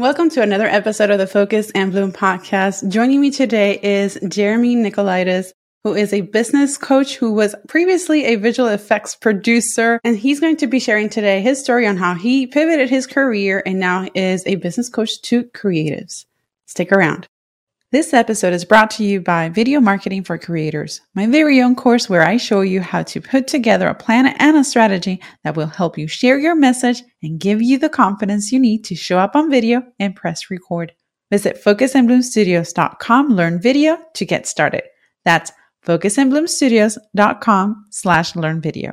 Welcome to another episode of the Focus and Bloom podcast. Joining me today is Jeremy Nicolaides, who is a business coach who was previously a visual effects producer. And he's going to be sharing today his story on how he pivoted his career and now is a business coach to creatives. Stick around. This episode is brought to you by Video Marketing for Creators, my very own course where I show you how to put together a plan and a strategy that will help you share your message and give you the confidence you need to show up on video and press record. Visit focusandbloomstudios.com, learn video to get started. That's focusandbloomstudios.com slash learn video.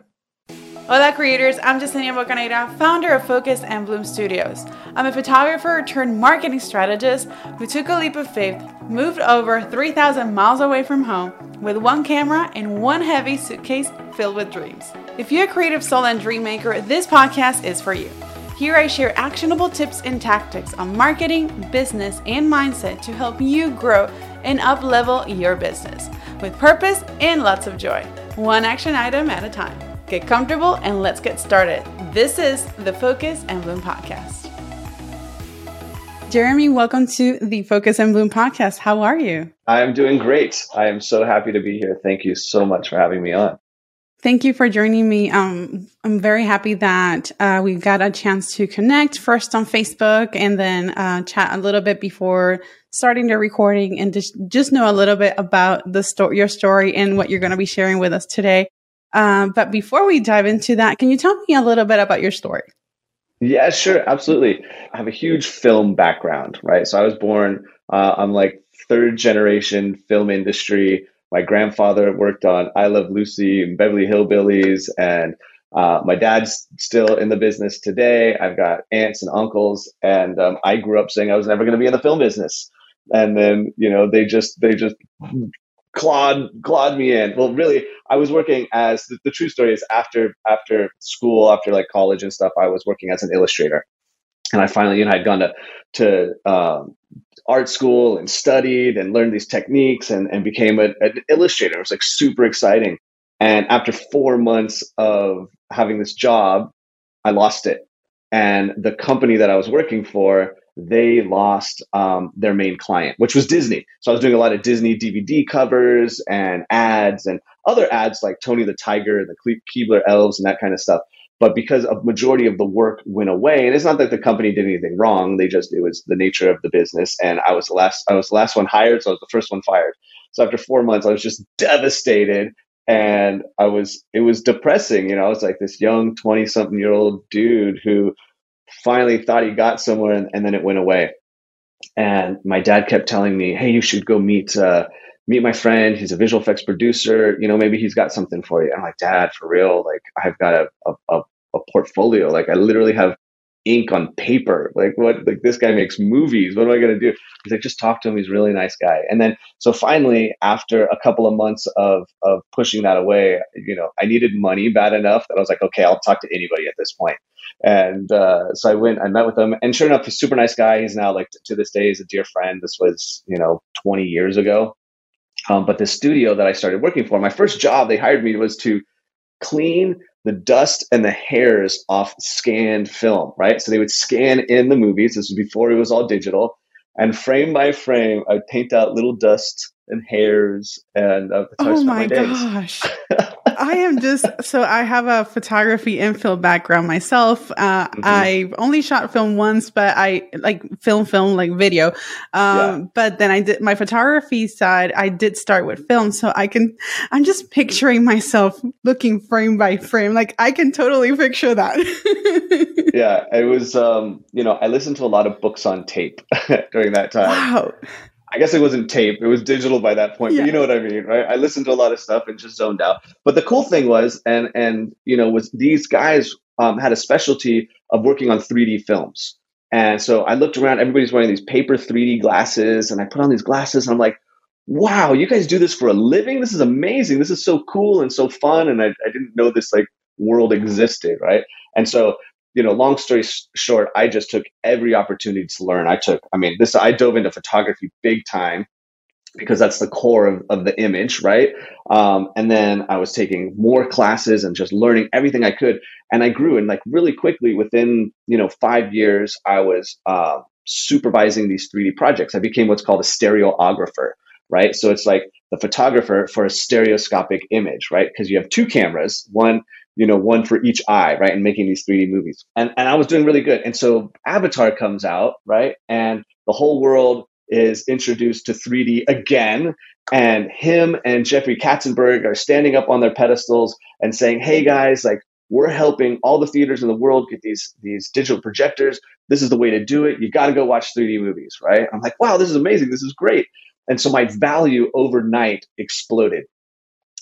Hola creators, I'm Jasenia Bocaneira, founder of Focus and Bloom Studios. I'm a photographer turned marketing strategist who took a leap of faith, moved over 3,000 miles away from home with one camera and one heavy suitcase filled with dreams. If you're a creative soul and dream maker, this podcast is for you. Here I share actionable tips and tactics on marketing, business, and mindset to help you grow and up level your business with purpose and lots of joy, one action item at a time. Get comfortable and let's get started. This is the Focus and Bloom podcast. Jeremy, welcome to the Focus and Bloom podcast. How are you? I'm doing great. I am so happy to be here. Thank you so much for having me on. Thank you for joining me. Um, I'm very happy that uh, we got a chance to connect first on Facebook and then uh, chat a little bit before starting the recording and just just know a little bit about the story, your story, and what you're going to be sharing with us today. Um, but before we dive into that, can you tell me a little bit about your story? Yeah, sure, absolutely. I have a huge film background, right? So I was born, uh, I'm like third generation film industry. My grandfather worked on I Love Lucy and Beverly Hillbillies, and uh, my dad's still in the business today. I've got aunts and uncles, and um, I grew up saying I was never going to be in the film business. And then, you know, they just they just clawed clawed me in. Well, really, I was working as the, the, true story is after after school, after like college and stuff. I was working as an illustrator, and I finally, you know, I'd gone to to um, art school and studied and learned these techniques and and became a, an illustrator. It was like super exciting. And after four months of having this job, I lost it. And the company that I was working for they lost um, their main client, which was Disney. So I was doing a lot of Disney DVD covers and ads and other ads like Tony the Tiger, and the Keebler Elves, and that kind of stuff. But because a majority of the work went away, and it's not that the company did anything wrong, they just it was the nature of the business. And I was the last, I was the last one hired, so I was the first one fired. So after four months, I was just devastated and I was it was depressing. You know, I was like this young twenty something year old dude who finally thought he got somewhere and, and, then it went away. And my dad kept telling me, Hey, you should go meet, uh, meet my friend. He's a visual effects producer. You know, maybe he's got something for you. I'm like, dad, for real. Like I've got a, a, a portfolio. Like I literally have ink on paper. Like what, like this guy makes movies. What am I going to do? He's like, just talk to him. He's a really nice guy. And then, so finally, after a couple of months of, of pushing that away, you know, I needed money bad enough that I was like, okay, I'll talk to anybody at this point. And uh, so I went, I met with him, and sure enough, he's a super nice guy. He's now like to this day, he's a dear friend. This was, you know, 20 years ago. Um, but the studio that I started working for, my first job they hired me was to clean the dust and the hairs off scanned film, right? So they would scan in the movies. This was before it was all digital. And frame by frame, I'd paint out little dust and hairs. And uh, oh my, my gosh. I am just so I have a photography and film background myself. Uh, mm-hmm. I only shot film once, but I like film, film, like video. Um, yeah. but then I did my photography side. I did start with film. So I can, I'm just picturing myself looking frame by frame. Like I can totally picture that. yeah. It was, um, you know, I listened to a lot of books on tape during that time. Wow. I guess it wasn't tape; it was digital by that point. Yeah. But you know what I mean, right? I listened to a lot of stuff and just zoned out. But the cool thing was, and and you know, was these guys um, had a specialty of working on 3D films. And so I looked around; everybody's wearing these paper 3D glasses, and I put on these glasses, and I'm like, "Wow, you guys do this for a living? This is amazing! This is so cool and so fun!" And I, I didn't know this like world existed, right? And so you know, long story short, I just took every opportunity to learn. I took, I mean, this, I dove into photography big time because that's the core of, of the image, right? Um, and then I was taking more classes and just learning everything I could. And I grew and like really quickly within, you know, five years, I was uh, supervising these 3D projects. I became what's called a stereographer, right? So it's like the photographer for a stereoscopic image, right? Because you have two cameras, one, you know, one for each eye, right? And making these 3D movies. And, and I was doing really good. And so Avatar comes out, right? And the whole world is introduced to 3D again. And him and Jeffrey Katzenberg are standing up on their pedestals and saying, Hey guys, like we're helping all the theaters in the world get these these digital projectors. This is the way to do it. You got to go watch 3D movies, right? I'm like, wow, this is amazing. This is great. And so my value overnight exploded.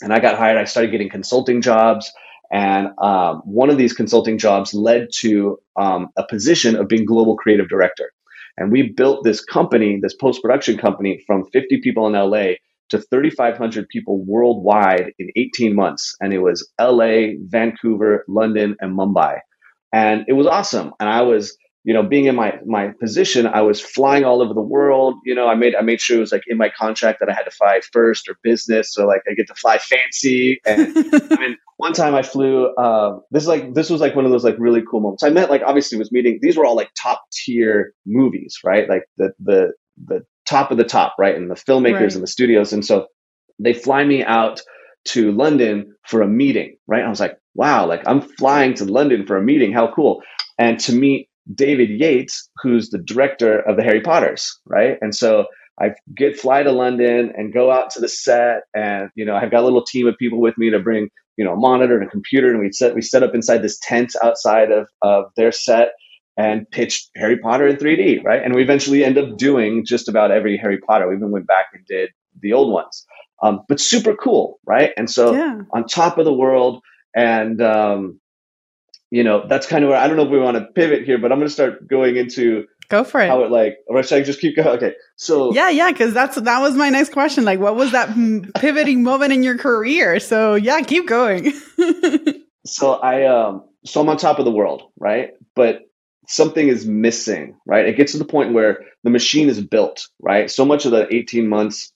And I got hired. I started getting consulting jobs. And um, one of these consulting jobs led to um, a position of being global creative director. And we built this company, this post production company, from 50 people in LA to 3,500 people worldwide in 18 months. And it was LA, Vancouver, London, and Mumbai. And it was awesome. And I was, you know, being in my my position, I was flying all over the world. You know, I made I made sure it was like in my contract that I had to fly first or business, so like I get to fly fancy. And I mean, one time I flew. Uh, this is like this was like one of those like really cool moments. I met like obviously was meeting. These were all like top tier movies, right? Like the the the top of the top, right? And the filmmakers right. and the studios. And so they fly me out to London for a meeting, right? I was like, wow, like I'm flying to London for a meeting. How cool. And to meet David Yates, who's the director of the Harry Potters, right? And so I get fly to London and go out to the set, and you know I've got a little team of people with me to bring you know a monitor and a computer, and we set we set up inside this tent outside of of their set, and pitched Harry Potter in 3D, right? And we eventually end up doing just about every Harry Potter. We even went back and did the old ones, um, but super cool, right? And so yeah. on top of the world, and um, you know that's kind of where I don't know if we want to pivot here, but I'm going to start going into go for it. How it like, or should I just keep going? Okay, so yeah, yeah, because that's that was my next question. Like, what was that pivoting moment in your career? So yeah, keep going. so I um, so I'm on top of the world, right? But something is missing, right? It gets to the point where the machine is built, right? So much of the 18 months,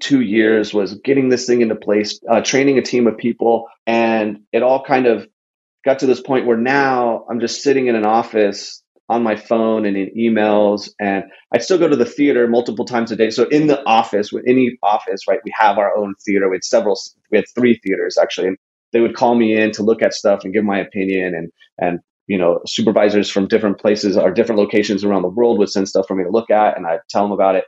two years was getting this thing into place, uh, training a team of people, and it all kind of got to this point where now I'm just sitting in an office on my phone and in emails and I still go to the theater multiple times a day. So in the office, with any office, right, we have our own theater. We had several, we had three theaters actually. And they would call me in to look at stuff and give my opinion and, and you know, supervisors from different places or different locations around the world would send stuff for me to look at, and I'd tell them about it.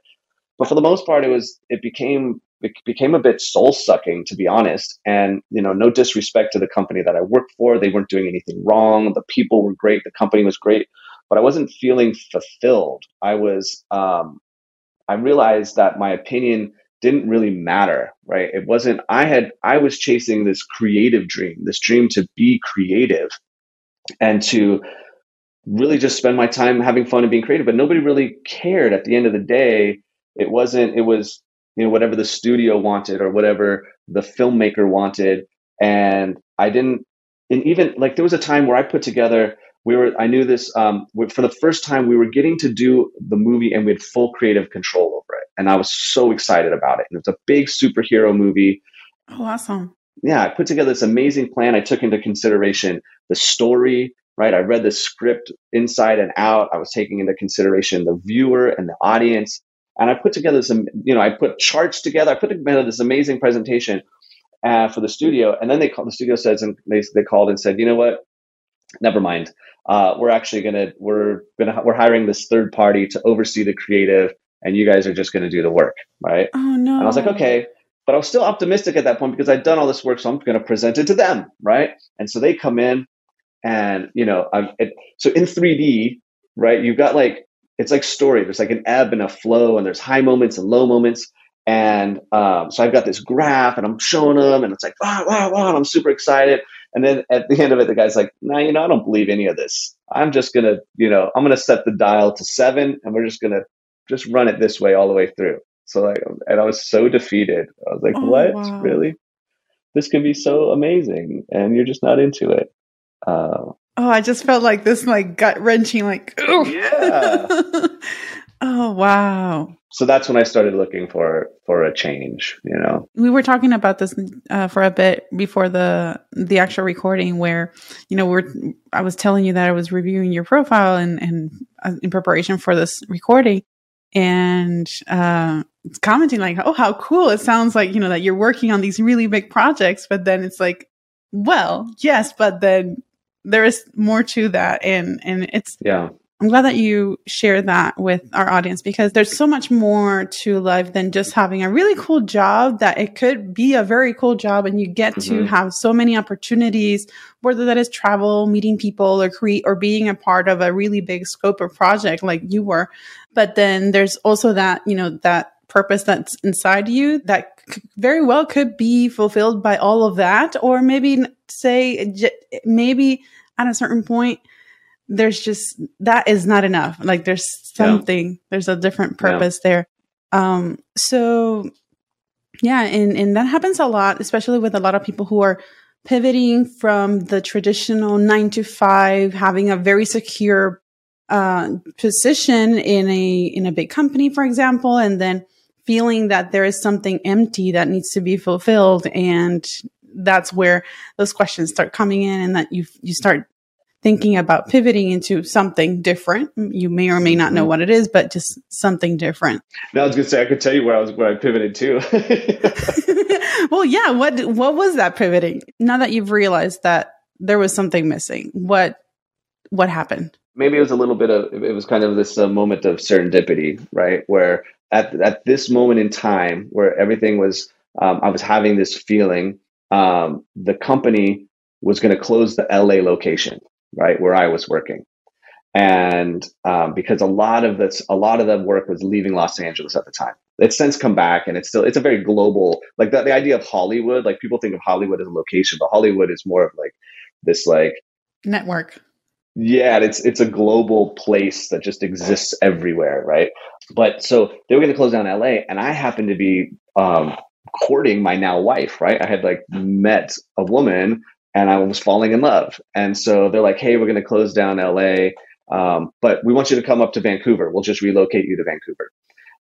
But for the most part, it was it became it became a bit soul sucking, to be honest. And you know, no disrespect to the company that I worked for; they weren't doing anything wrong. The people were great, the company was great, but I wasn't feeling fulfilled. I was. Um, I realized that my opinion didn't really matter right it wasn't i had i was chasing this creative dream this dream to be creative and to really just spend my time having fun and being creative. But nobody really cared at the end of the day. It wasn't, it was, you know, whatever the studio wanted or whatever the filmmaker wanted. And I didn't, and even like there was a time where I put together, we were, I knew this, um, for the first time, we were getting to do the movie and we had full creative control over it. And I was so excited about it. And it's a big superhero movie. Oh, awesome yeah, I put together this amazing plan. I took into consideration the story, right? I read the script inside and out. I was taking into consideration the viewer and the audience. And I put together some, you know, I put charts together. I put together this amazing presentation uh, for the studio. And then they called, the studio says, and they, they called and said, you know what? Never mind. Uh, we're actually going to, we're to, we're hiring this third party to oversee the creative and you guys are just going to do the work. Right. Oh, no. And I was like, okay. But I was still optimistic at that point because I'd done all this work, so I'm going to present it to them, right? And so they come in, and you know, I'm it, so in 3D, right? You've got like it's like story. There's like an ebb and a flow, and there's high moments and low moments. And um, so I've got this graph, and I'm showing them, and it's like wow, wow, wow, and I'm super excited. And then at the end of it, the guy's like, "Nah, you know, I don't believe any of this. I'm just gonna, you know, I'm gonna set the dial to seven, and we're just gonna just run it this way all the way through." So like, and I was so defeated. I was like, oh, what? Wow. Really? This could be so amazing, and you're just not into it. Uh, oh, I just felt like this, like gut wrenching, like, oh yeah. oh wow. so that's when I started looking for for a change. You know, we were talking about this uh, for a bit before the the actual recording, where you know we're I was telling you that I was reviewing your profile and and uh, in preparation for this recording, and uh, commenting like, "Oh, how cool! It sounds like you know that you're working on these really big projects." But then it's like, well, yes, but then there is more to that, and and it's yeah I'm glad that you share that with our audience because there's so much more to life than just having a really cool job that it could be a very cool job and you get mm-hmm. to have so many opportunities, whether that is travel, meeting people or create or being a part of a really big scope of project like you were. But then there's also that, you know, that purpose that's inside you that very well could be fulfilled by all of that. Or maybe say, maybe at a certain point, there's just that is not enough. Like there's something, yeah. there's a different purpose yeah. there. Um, so yeah, and and that happens a lot, especially with a lot of people who are pivoting from the traditional nine to five, having a very secure uh, position in a in a big company, for example, and then feeling that there is something empty that needs to be fulfilled, and that's where those questions start coming in, and that you you start thinking about pivoting into something different. You may or may not know mm-hmm. what it is, but just something different. No, I was gonna say I could tell you where I was where I pivoted to. well, yeah. What what was that pivoting? Now that you've realized that there was something missing, what what happened? Maybe it was a little bit of it was kind of this uh, moment of serendipity, right? Where at at this moment in time, where everything was, um, I was having this feeling. Um, the company was going to close the LA location right where I was working, and um, because a lot of this, a lot of the work was leaving Los Angeles at the time. It's since come back, and it's still it's a very global like the, the idea of Hollywood. Like people think of Hollywood as a location, but Hollywood is more of like this like network. Yeah, it's it's a global place that just exists everywhere, right? But so they were going to close down LA, and I happened to be um, courting my now wife, right? I had like met a woman and I was falling in love. And so they're like, hey, we're going to close down LA, um, but we want you to come up to Vancouver. We'll just relocate you to Vancouver.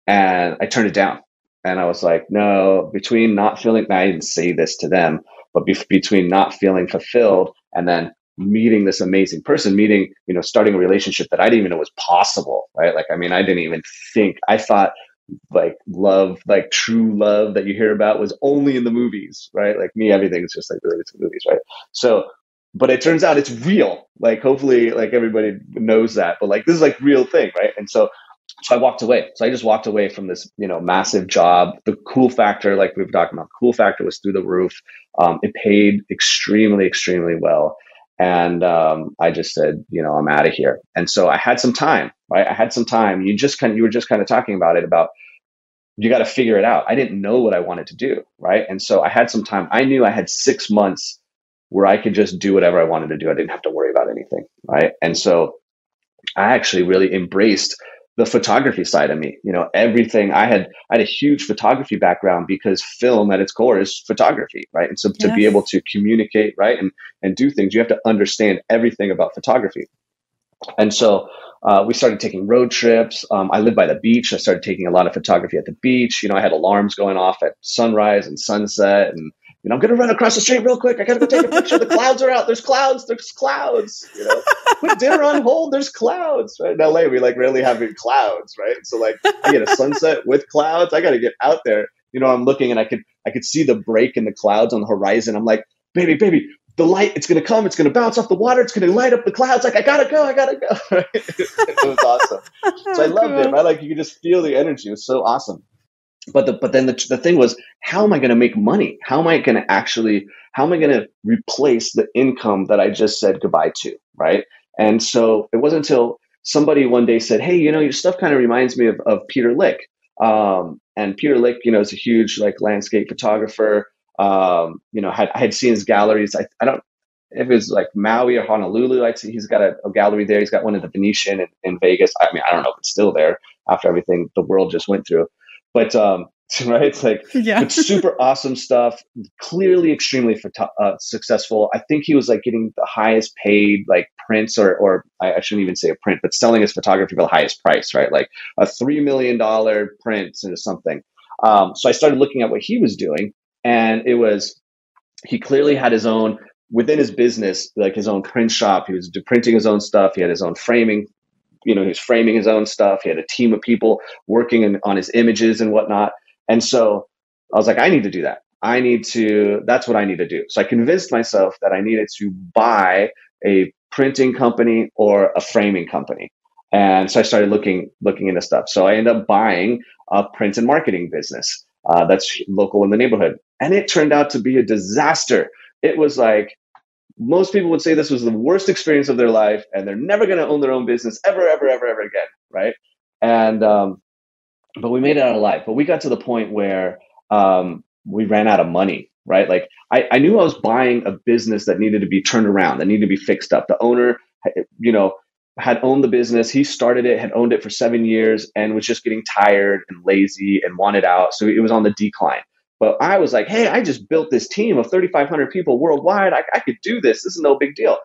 And I turned it down. And I was like, no, between not feeling, I didn't say this to them, but be- between not feeling fulfilled and then meeting this amazing person, meeting, you know, starting a relationship that I didn't even know was possible, right? Like, I mean, I didn't even think, I thought like love, like true love that you hear about was only in the movies, right? Like me, everything everything's just like related to the movies, right? So, but it turns out it's real. Like hopefully, like everybody knows that, but like this is like real thing, right? And so, so I walked away. So I just walked away from this, you know, massive job. The cool factor, like we've talked about, cool factor was through the roof. Um, it paid extremely, extremely well. And um, I just said, you know, I'm out of here. And so I had some time, right? I had some time. You just kind of, you were just kind of talking about it about you got to figure it out. I didn't know what I wanted to do, right? And so I had some time. I knew I had six months where I could just do whatever I wanted to do. I didn't have to worry about anything, right? And so I actually really embraced the photography side of me. You know, everything I had, I had a huge photography background because film at its core is photography, right? And so yes. to be able to communicate, right, and and do things, you have to understand everything about photography. And so uh, we started taking road trips. Um, I lived by the beach. I started taking a lot of photography at the beach. You know, I had alarms going off at sunrise and sunset, and you know, I'm gonna run across the street real quick. I gotta go take a picture. the clouds are out. There's clouds. There's clouds. You know, put dinner on hold. There's clouds. Right in LA, we like rarely have clouds, right? So like, I get a sunset with clouds. I gotta get out there. You know, I'm looking and I could I could see the break in the clouds on the horizon. I'm like, baby, baby, the light, it's going to come, it's going to bounce off the water, it's going to light up the clouds. Like, I got to go, I got to go. it was awesome. So I oh, loved cool. it, right? Like, you could just feel the energy. It was so awesome. But the, but then the, the thing was, how am I going to make money? How am I going to actually, how am I going to replace the income that I just said goodbye to? Right. And so it wasn't until somebody one day said, Hey, you know, your stuff kind of reminds me of, of Peter Lik. Um, and Peter Lik, you know, is a huge like landscape photographer. Um, you know, had, I had seen his galleries. I, I don't, if it was like Maui or Honolulu, I'd say he's got a, a gallery there. He's got one at the Venetian in, in, Vegas. I mean, I don't know if it's still there after everything the world just went through. But um, right? It's like yeah. super awesome stuff. Clearly, extremely uh, successful. I think he was like getting the highest paid like prints, or or I, I shouldn't even say a print, but selling his photography for the highest price, right? Like a three million dollar print or something. Um, so I started looking at what he was doing, and it was he clearly had his own within his business, like his own print shop. He was printing his own stuff. He had his own framing. You know, he was framing his own stuff. He had a team of people working in, on his images and whatnot. And so I was like, I need to do that. I need to, that's what I need to do. So I convinced myself that I needed to buy a printing company or a framing company. And so I started looking, looking into stuff. So I ended up buying a print and marketing business uh, that's local in the neighborhood. And it turned out to be a disaster. It was like, most people would say this was the worst experience of their life and they're never going to own their own business ever, ever, ever, ever again. Right. And, um, but we made it out alive. But we got to the point where um, we ran out of money, right? Like I, I knew I was buying a business that needed to be turned around, that needed to be fixed up. The owner, you know, had owned the business. He started it, had owned it for seven years, and was just getting tired and lazy and wanted out. So it was on the decline. But I was like, hey, I just built this team of 3,500 people worldwide. I, I could do this. This is no big deal.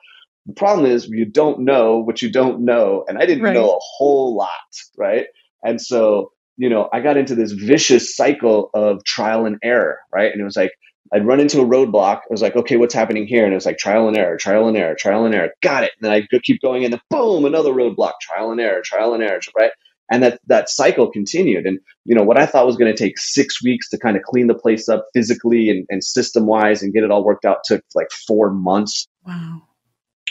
The problem is you don't know what you don't know. And I didn't right. know a whole lot, right? And so you know, I got into this vicious cycle of trial and error, right? And it was like, I'd run into a roadblock. I was like, okay, what's happening here? And it was like trial and error, trial and error, trial and error. Got it. And then I keep going, and then boom, another roadblock, trial and error, trial and error, right? And that that cycle continued. And you know, what I thought was going to take six weeks to kind of clean the place up physically and, and system wise and get it all worked out took like four months. Wow.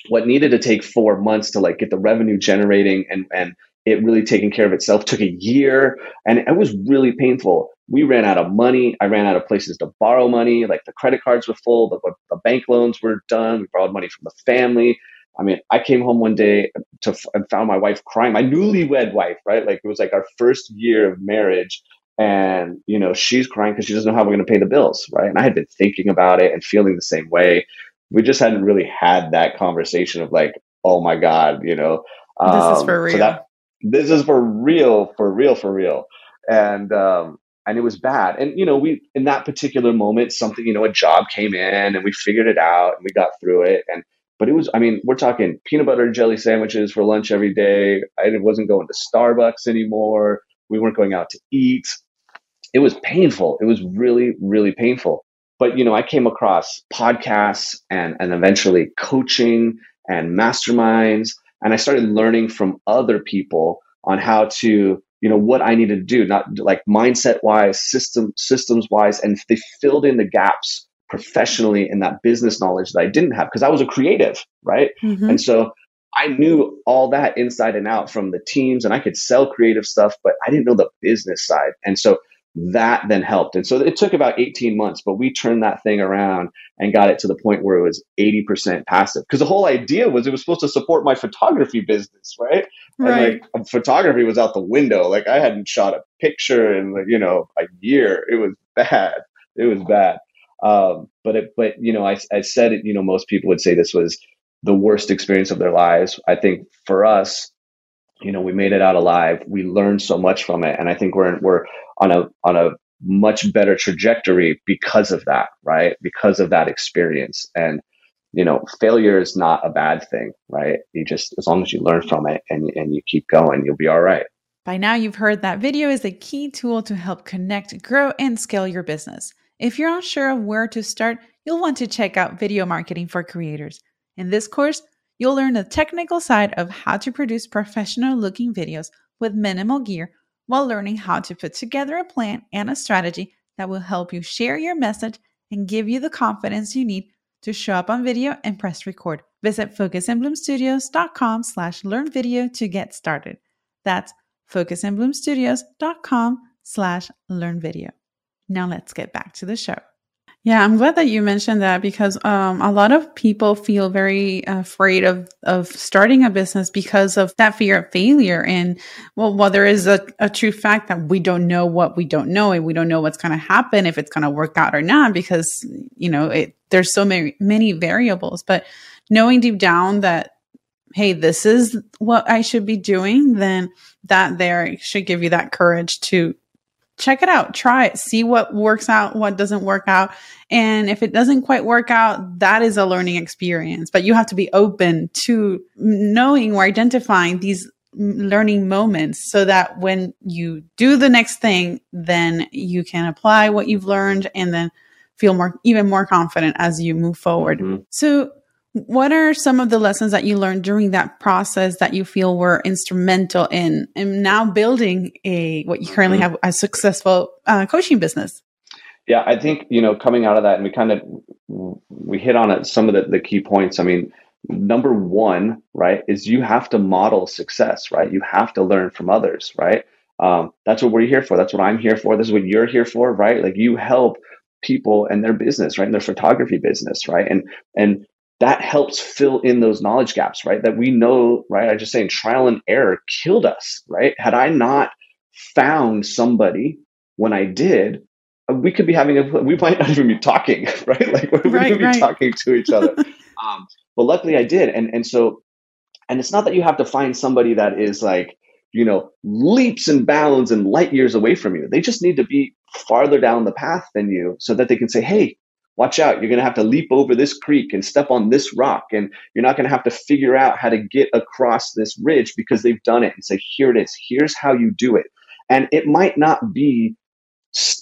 What needed to take four months to like get the revenue generating and and it really taking care of itself took a year and it was really painful we ran out of money i ran out of places to borrow money like the credit cards were full the, the bank loans were done we borrowed money from the family i mean i came home one day to and found my wife crying my newlywed wife right like it was like our first year of marriage and you know she's crying because she doesn't know how we're going to pay the bills right and i had been thinking about it and feeling the same way we just hadn't really had that conversation of like oh my god you know um, this is for real so that, this is for real, for real, for real. And um, and it was bad. And you know, we in that particular moment, something you know, a job came in, and we figured it out, and we got through it. And but it was, I mean, we're talking peanut butter and jelly sandwiches for lunch every day. I wasn't going to Starbucks anymore. We weren't going out to eat. It was painful. It was really, really painful. But you know, I came across podcasts and and eventually coaching and masterminds and I started learning from other people on how to you know what I needed to do, not like mindset wise, system systems wise, and they filled in the gaps professionally in that business knowledge that I didn't have because I was a creative, right? Mm-hmm. And so I knew all that inside and out from the teams, and I could sell creative stuff, but I didn't know the business side. And so that then helped. And so it took about 18 months, but we turned that thing around and got it to the point where it was 80% passive. Because the whole idea was it was supposed to support my photography business, right? Right. And like photography was out the window. Like I hadn't shot a picture in like, you know, a year. It was bad. It was bad. Um, but it, but you know, I, I said it, you know, most people would say this was the worst experience of their lives. I think for us, you know, we made it out alive. We learned so much from it, and I think we're we're on a on a much better trajectory because of that, right? Because of that experience, and you know, failure is not a bad thing, right? You just as long as you learn from it and and you keep going, you'll be all right. By now, you've heard that video is a key tool to help connect, grow, and scale your business. If you're unsure of where to start, you'll want to check out Video Marketing for Creators. In this course, You'll learn the technical side of how to produce professional looking videos with minimal gear while learning how to put together a plan and a strategy that will help you share your message and give you the confidence you need to show up on video and press record. Visit focusandbloomstudios.com slash learn video to get started. That's focusandbloomstudios.com slash learn video. Now let's get back to the show. Yeah, I'm glad that you mentioned that because um, a lot of people feel very afraid of of starting a business because of that fear of failure. And well, while there is a, a true fact that we don't know what we don't know, and we don't know what's going to happen if it's going to work out or not, because you know it, there's so many many variables. But knowing deep down that hey, this is what I should be doing, then that there should give you that courage to check it out, try it, see what works out, what doesn't work out. And if it doesn't quite work out, that is a learning experience. But you have to be open to knowing or identifying these learning moments so that when you do the next thing, then you can apply what you've learned and then feel more, even more confident as you move forward. Mm-hmm. So what are some of the lessons that you learned during that process that you feel were instrumental in in now building a what you currently mm-hmm. have a successful uh, coaching business? Yeah, I think you know coming out of that, and we kind of we hit on it some of the, the key points. I mean, number one, right, is you have to model success, right? You have to learn from others, right? Um, that's what we're here for. That's what I'm here for. This is what you're here for, right? Like you help people and their business, right? And their photography business, right? And and that helps fill in those knowledge gaps, right? That we know, right? I just saying trial and error killed us, right? Had I not found somebody when I did, we could be having a, we might not even be talking, right? Like we right, could be right. talking to each other. um, but luckily I did. And, and so, and it's not that you have to find somebody that is like, you know, leaps and bounds and light years away from you. They just need to be farther down the path than you so that they can say, Hey, watch out you're going to have to leap over this creek and step on this rock and you're not going to have to figure out how to get across this ridge because they've done it. And say here it is here's how you do it. And it might not be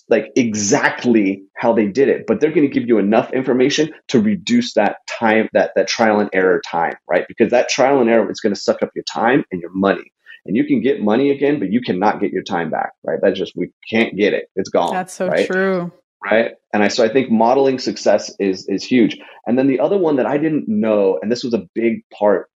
like exactly how they did it but they're going to give you enough information to reduce that time that that trial and error time right? Because that trial and error is going to suck up your time and your money. And you can get money again but you cannot get your time back right? That's just we can't get it. It's gone that's so right? true right? And i so i think modeling success is is huge. And then the other one that i didn't know and this was a big part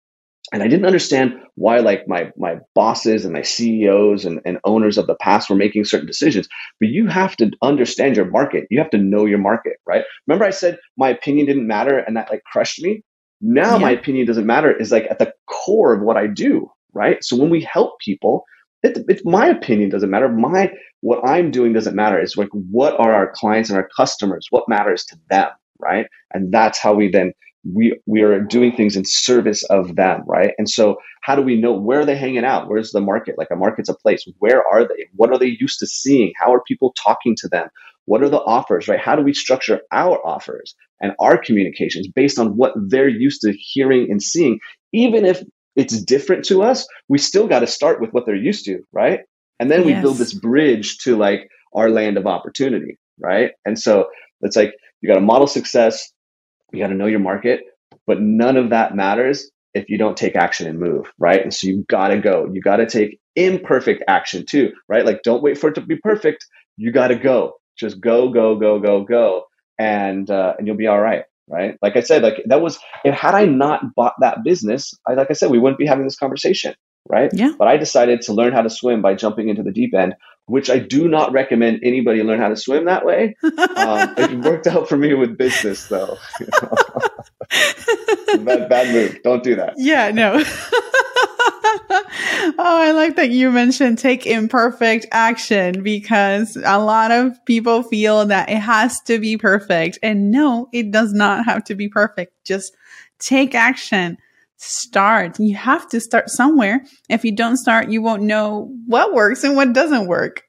and i didn't understand why like my my bosses and my ceos and, and owners of the past were making certain decisions but you have to understand your market. You have to know your market right? Remember i said my opinion didn't matter and that like crushed me? Now yeah. my opinion doesn't matter is like at the core of what i do right? So when we help people it, it's my opinion doesn't matter. My what I'm doing doesn't matter. It's like what are our clients and our customers? What matters to them, right? And that's how we then we we are doing things in service of them, right? And so how do we know where are they hanging out? Where's the market? Like a market's a place. Where are they? What are they used to seeing? How are people talking to them? What are the offers, right? How do we structure our offers and our communications based on what they're used to hearing and seeing, even if it's different to us, we still got to start with what they're used to, right? And then we build this bridge to like our land of opportunity, right? And so it's like you got to model success, you got to know your market, but none of that matters if you don't take action and move, right? And so you got to go. You got to take imperfect action too, right? Like don't wait for it to be perfect. You got to go. Just go, go, go, go, go, and uh, and you'll be all right right? Like I said, like that was, and had I not bought that business, I, like I said, we wouldn't be having this conversation, right? Yeah. But I decided to learn how to swim by jumping into the deep end, which I do not recommend anybody learn how to swim that way. um, it worked out for me with business, though. bad, bad move. Don't do that. Yeah, no. oh, I like that you mentioned take imperfect action because a lot of people feel that it has to be perfect. And no, it does not have to be perfect. Just take action. Start. You have to start somewhere. If you don't start, you won't know what works and what doesn't work.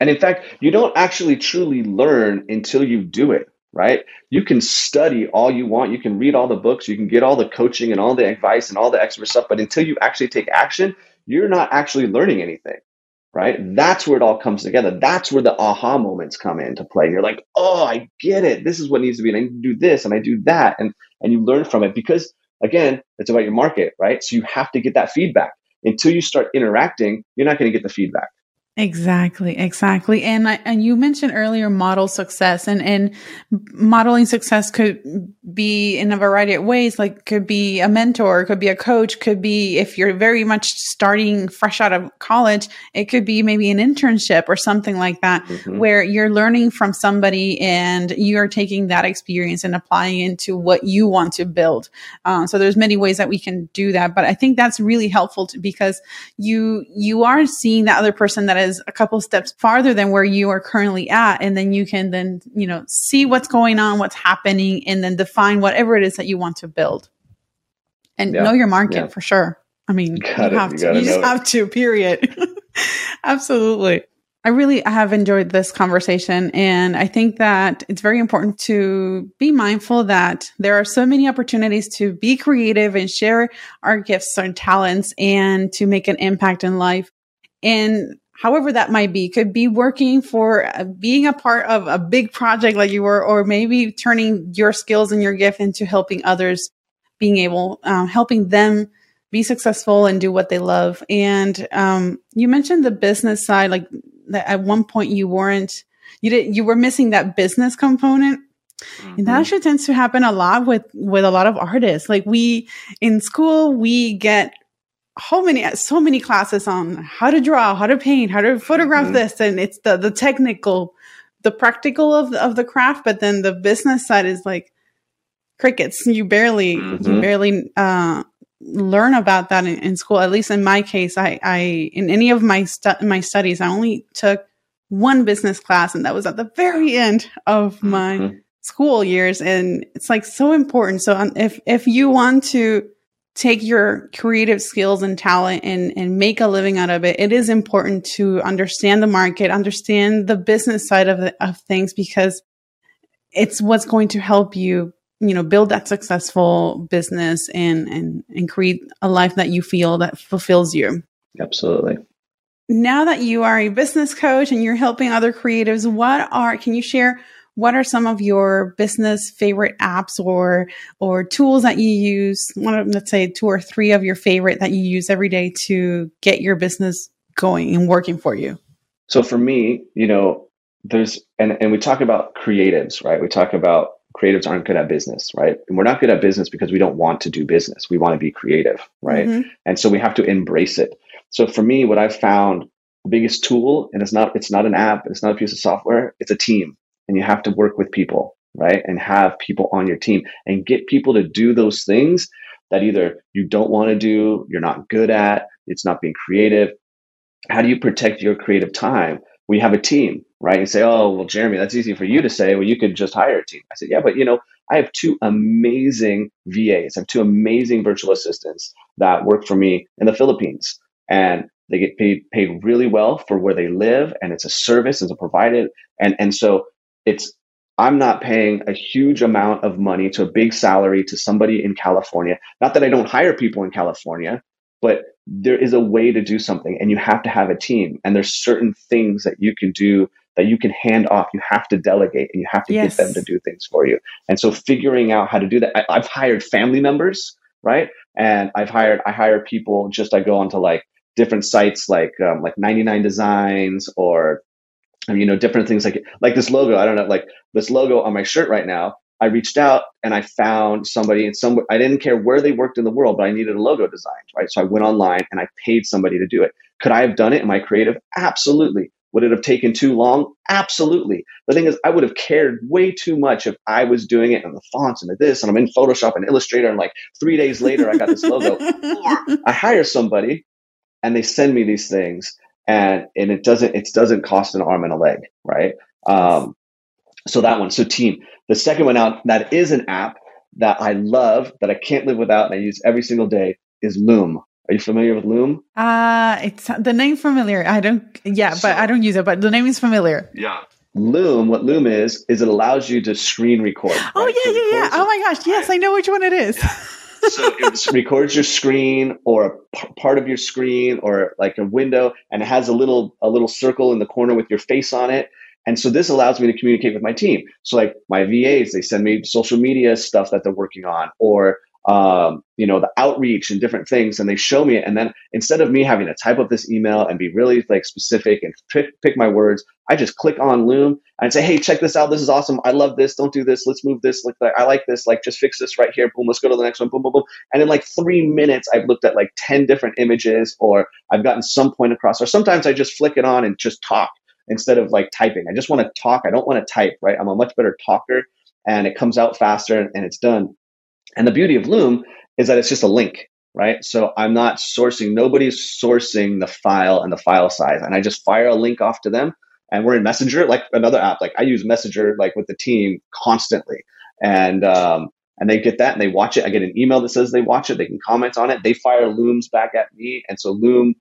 And in fact, you don't actually truly learn until you do it right? You can study all you want, you can read all the books, you can get all the coaching and all the advice and all the expert stuff, but until you actually take action, you're not actually learning anything, right? That's where it all comes together. That's where the aha moments come into play. You're like, oh, I get it. This is what needs to be. And I need to do this and I do that. And, and you learn from it because, again, it's about your market, right? So you have to get that feedback. Until you start interacting, you're not going to get the feedback. Exactly, exactly. And I, and you mentioned earlier model success and and modeling success could be in a variety of ways like could be a mentor, could be a coach, could be if you're very much starting fresh out of college, it could be maybe an internship or something like that mm-hmm. where you're learning from somebody and you're taking that experience and applying into what you want to build. Uh, so there's many ways that we can do that, but I think that's really helpful to, because you you are seeing that other person that is a couple steps farther than where you are currently at. And then you can then, you know, see what's going on, what's happening, and then define whatever it is that you want to build. And yeah. know your market yeah. for sure. I mean, you, you have to. You, you just have to, period. Absolutely. I really have enjoyed this conversation. And I think that it's very important to be mindful that there are so many opportunities to be creative and share our gifts and talents and to make an impact in life. And however that might be, could be working for uh, being a part of a big project like you were, or maybe turning your skills and your gift into helping others, being able, um, helping them be successful and do what they love. And um, you mentioned the business side, like that at one point you weren't you did you were missing that business component mm-hmm. and that mm-hmm. actually tends to happen a lot with with a lot of artists like we in school we get so many so many classes on how to draw how to paint how to photograph mm-hmm. this and it's the the technical the practical of of the craft but then the business side is like crickets you barely mm-hmm. you barely uh learn about that in, in, school. At least in my case, I, I in any of my stu- my studies, I only took one business class, and that was at the very end of my mm-hmm. school years. And it's like so important. So um, if if you want to take your creative skills and talent and and make a living out of it, it is important to understand the market, understand the business side of the, of things because it's what's going to help you you know build that successful business and and and create a life that you feel that fulfills you. Absolutely. Now that you are a business coach and you're helping other creatives what are can you share what are some of your business favorite apps or or tools that you use one of let's say two or three of your favorite that you use every day to get your business going and working for you so for me you know there's and and we talk about creatives right we talk about creatives aren't good at business, right? And we're not good at business because we don't want to do business. We want to be creative, right? Mm-hmm. And so we have to embrace it. So for me, what I've found the biggest tool, and it's not it's not an app, it's not a piece of software, it's a team. And you have to work with people, right? And have people on your team and get people to do those things that either you don't want to do, you're not good at, it's not being creative. How do you protect your creative time? We have a team right? And say, oh, well, Jeremy, that's easy for you to say. Well, you could just hire a team. I said, yeah, but you know, I have two amazing VAs. I have two amazing virtual assistants that work for me in the Philippines. And they get paid paid really well for where they live, and it's a service, it's a provided, and and so it's I'm not paying a huge amount of money to a big salary to somebody in California. Not that I don't hire people in California, but there is a way to do something, and you have to have a team. And there's certain things that you can do that you can hand off. You have to delegate and you have to yes. get them to do things for you. And so figuring out how to do that, I, have hired family members, right? And I've hired, I hire people just, I go onto like different sites like, um, like 99 designs or, you know, different things like, like this logo. I don't know, like this logo on my shirt right now. I reached out and I found somebody in some, I didn't care where they worked in the world, but I needed a logo designed, right? So I went online and I paid somebody to do it. Could I have done it? Am I creative? Absolutely. Would it have taken too long? Absolutely. The thing is, I would have cared way too much if I was doing it in the fonts and this, and I'm in Photoshop and Illustrator, and like three days later, I got this logo. I hire somebody, and they send me these things, and and it doesn't it doesn't cost an arm and a leg, right? Um, so that one. So team. The second one out that is an app that I love that I can't live without, and I use every single day is Loom. Are you familiar with Loom? Uh it's the name familiar. I don't yeah, so, but I don't use it, but the name is familiar. Yeah. Loom, what Loom is, is it allows you to screen record. Oh right? yeah, so yeah, yeah. Oh my gosh, yes, I know which one it is. Yeah. So it records your screen or a p- part of your screen or like a window, and it has a little a little circle in the corner with your face on it. And so this allows me to communicate with my team. So like my VAs, they send me social media stuff that they're working on, or um, you know, the outreach and different things, and they show me it. And then instead of me having to type up this email and be really like specific and pick, pick my words, I just click on Loom and say, "Hey, check this out. This is awesome. I love this. Don't do this. Let's move this. Like, I like this. Like, just fix this right here. Boom. Let's go to the next one. Boom, boom, boom." And in like three minutes, I've looked at like ten different images, or I've gotten some point across. Or sometimes I just flick it on and just talk instead of like typing. I just want to talk. I don't want to type. Right? I'm a much better talker, and it comes out faster and it's done. And the beauty of Loom is that it's just a link, right? So I'm not sourcing, nobody's sourcing the file and the file size. And I just fire a link off to them. And we're in Messenger, like another app. Like I use Messenger like with the team constantly. And um, and they get that and they watch it. I get an email that says they watch it. They can comment on it. They fire Looms back at me. And so Loom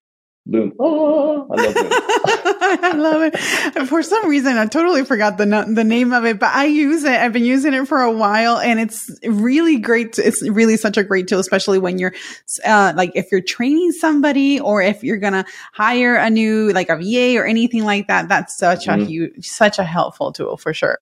Loom. Oh, I love Loom. I love it. For some reason, I totally forgot the the name of it, but I use it. I've been using it for a while, and it's really great. It's really such a great tool, especially when you're uh, like if you're training somebody or if you're gonna hire a new like a VA or anything like that. That's such mm-hmm. a huge, such a helpful tool for sure.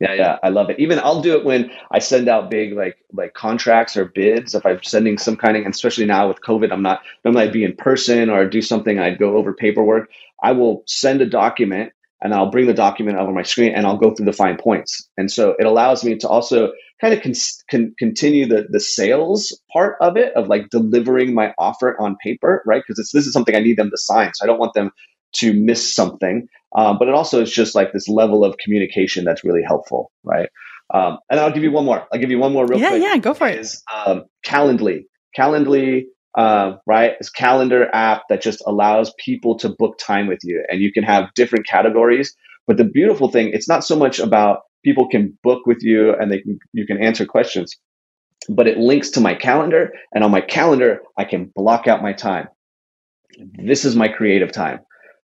Yeah, yeah, I love it. Even I'll do it when I send out big like like contracts or bids. If I'm sending some kind of, and especially now with COVID, I'm not normally I'd be in person or do something. I'd go over paperwork. I will send a document and I'll bring the document over my screen and I'll go through the fine points. And so it allows me to also kind of con- con- continue the the sales part of it of like delivering my offer on paper, right? Because this is something I need them to sign. So I don't want them to miss something. Um, but it also is just like this level of communication that's really helpful, right? Um, and I'll give you one more. I'll give you one more real yeah, quick. Yeah, yeah, go for it. Is um, Calendly. Calendly, uh, right? Is calendar app that just allows people to book time with you, and you can have different categories. But the beautiful thing, it's not so much about people can book with you and they can you can answer questions, but it links to my calendar, and on my calendar I can block out my time. This is my creative time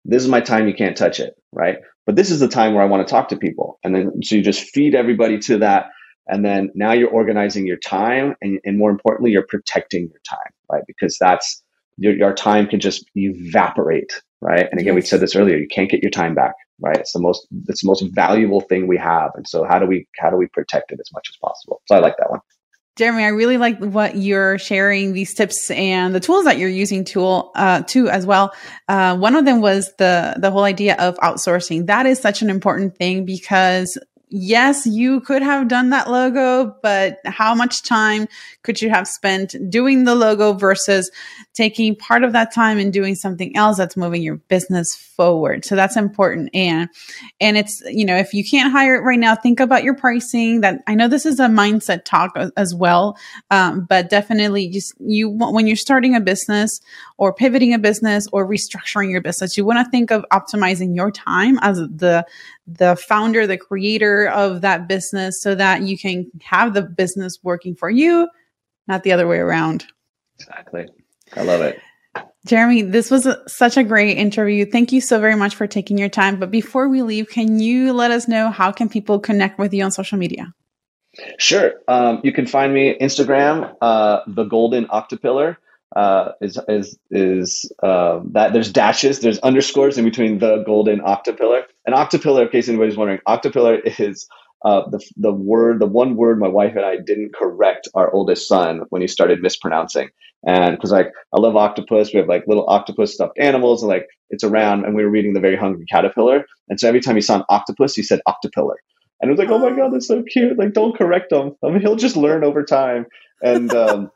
this is my time you can't touch it right? But this is the time where i want to talk to people. And then so you just feed everybody to that. And then now you're organizing your time and, and more importantly you're protecting your time right? Because that's your, your time can just evaporate right? And again yes. we said this earlier you can't get your time back right? It's the most it's the most valuable thing we have. And so how do we how do we protect it as much as possible? So i like that one Jeremy, I really like what you're sharing these tips and the tools that you're using tool uh, too as well. Uh, one of them was the the whole idea of outsourcing. That is such an important thing because yes, you could have done that logo, but how much time could you have spent doing the logo versus taking part of that time and doing something else that's moving your business forward? So that's important. And, and it's, you know, if you can't hire it right now, think about your pricing that I know this is a mindset talk as well. Um, but definitely just you, when you're starting a business or pivoting a business or restructuring your business, you want to think of optimizing your time as the, the founder, the creator of that business so that you can have the business working for you, not the other way around. Exactly. I love it. Jeremy, this was a, such a great interview. Thank you so very much for taking your time. But before we leave, can you let us know how can people connect with you on social media? Sure. Um, you can find me Instagram, uh, the Golden Octopillar uh, is is is uh, that there's dashes, there's underscores in between the golden octopillar. An octopillar, in case anybody's wondering, octopillar is uh, the the word, the one word my wife and I didn't correct our oldest son when he started mispronouncing. And because like I love octopus, we have like little octopus stuffed animals, and like it's around. And we were reading the Very Hungry Caterpillar, and so every time he saw an octopus, he said octopillar. And it was like, oh my god, that's so cute! Like, don't correct him. I mean, he'll just learn over time. And um,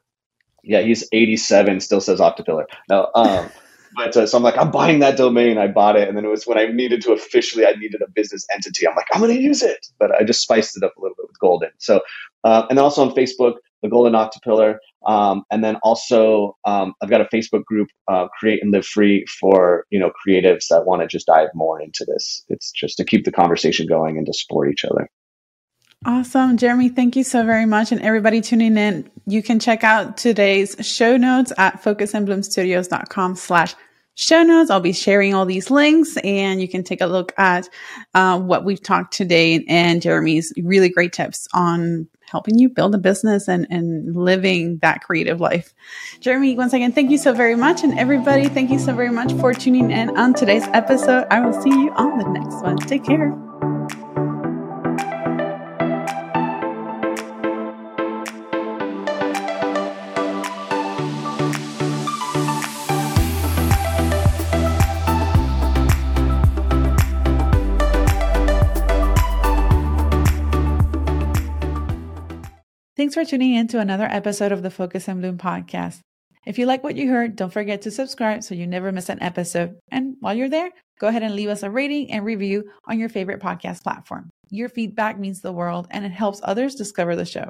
yeah, he's 87, still says Octopillar. No, um, but uh, so I'm like, I'm buying that domain. I bought it, and then it was when I needed to officially, I needed a business entity. I'm like, I'm going to use it, but I just spiced it up a little bit with Golden. So, uh, and then also on Facebook, the Golden Octopillar, um, and then also um, I've got a Facebook group, uh, Create and Live Free, for you know creatives that want to just dive more into this. It's just to keep the conversation going and to support each other. Awesome. Jeremy, thank you so very much. And everybody tuning in, you can check out today's show notes at focusandbloomstudios.com slash show notes. I'll be sharing all these links and you can take a look at uh, what we've talked today and Jeremy's really great tips on helping you build a business and, and living that creative life. Jeremy, once again, thank you so very much. And everybody, thank you so very much for tuning in on today's episode. I will see you on the next one. Take care. Thanks for tuning in to another episode of the Focus and Bloom podcast. If you like what you heard, don't forget to subscribe so you never miss an episode. And while you're there, go ahead and leave us a rating and review on your favorite podcast platform. Your feedback means the world and it helps others discover the show.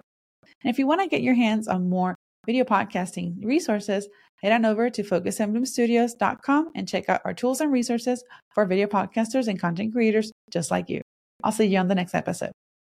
And if you want to get your hands on more video podcasting resources, head on over to focusandbloomstudios.com and check out our tools and resources for video podcasters and content creators just like you. I'll see you on the next episode.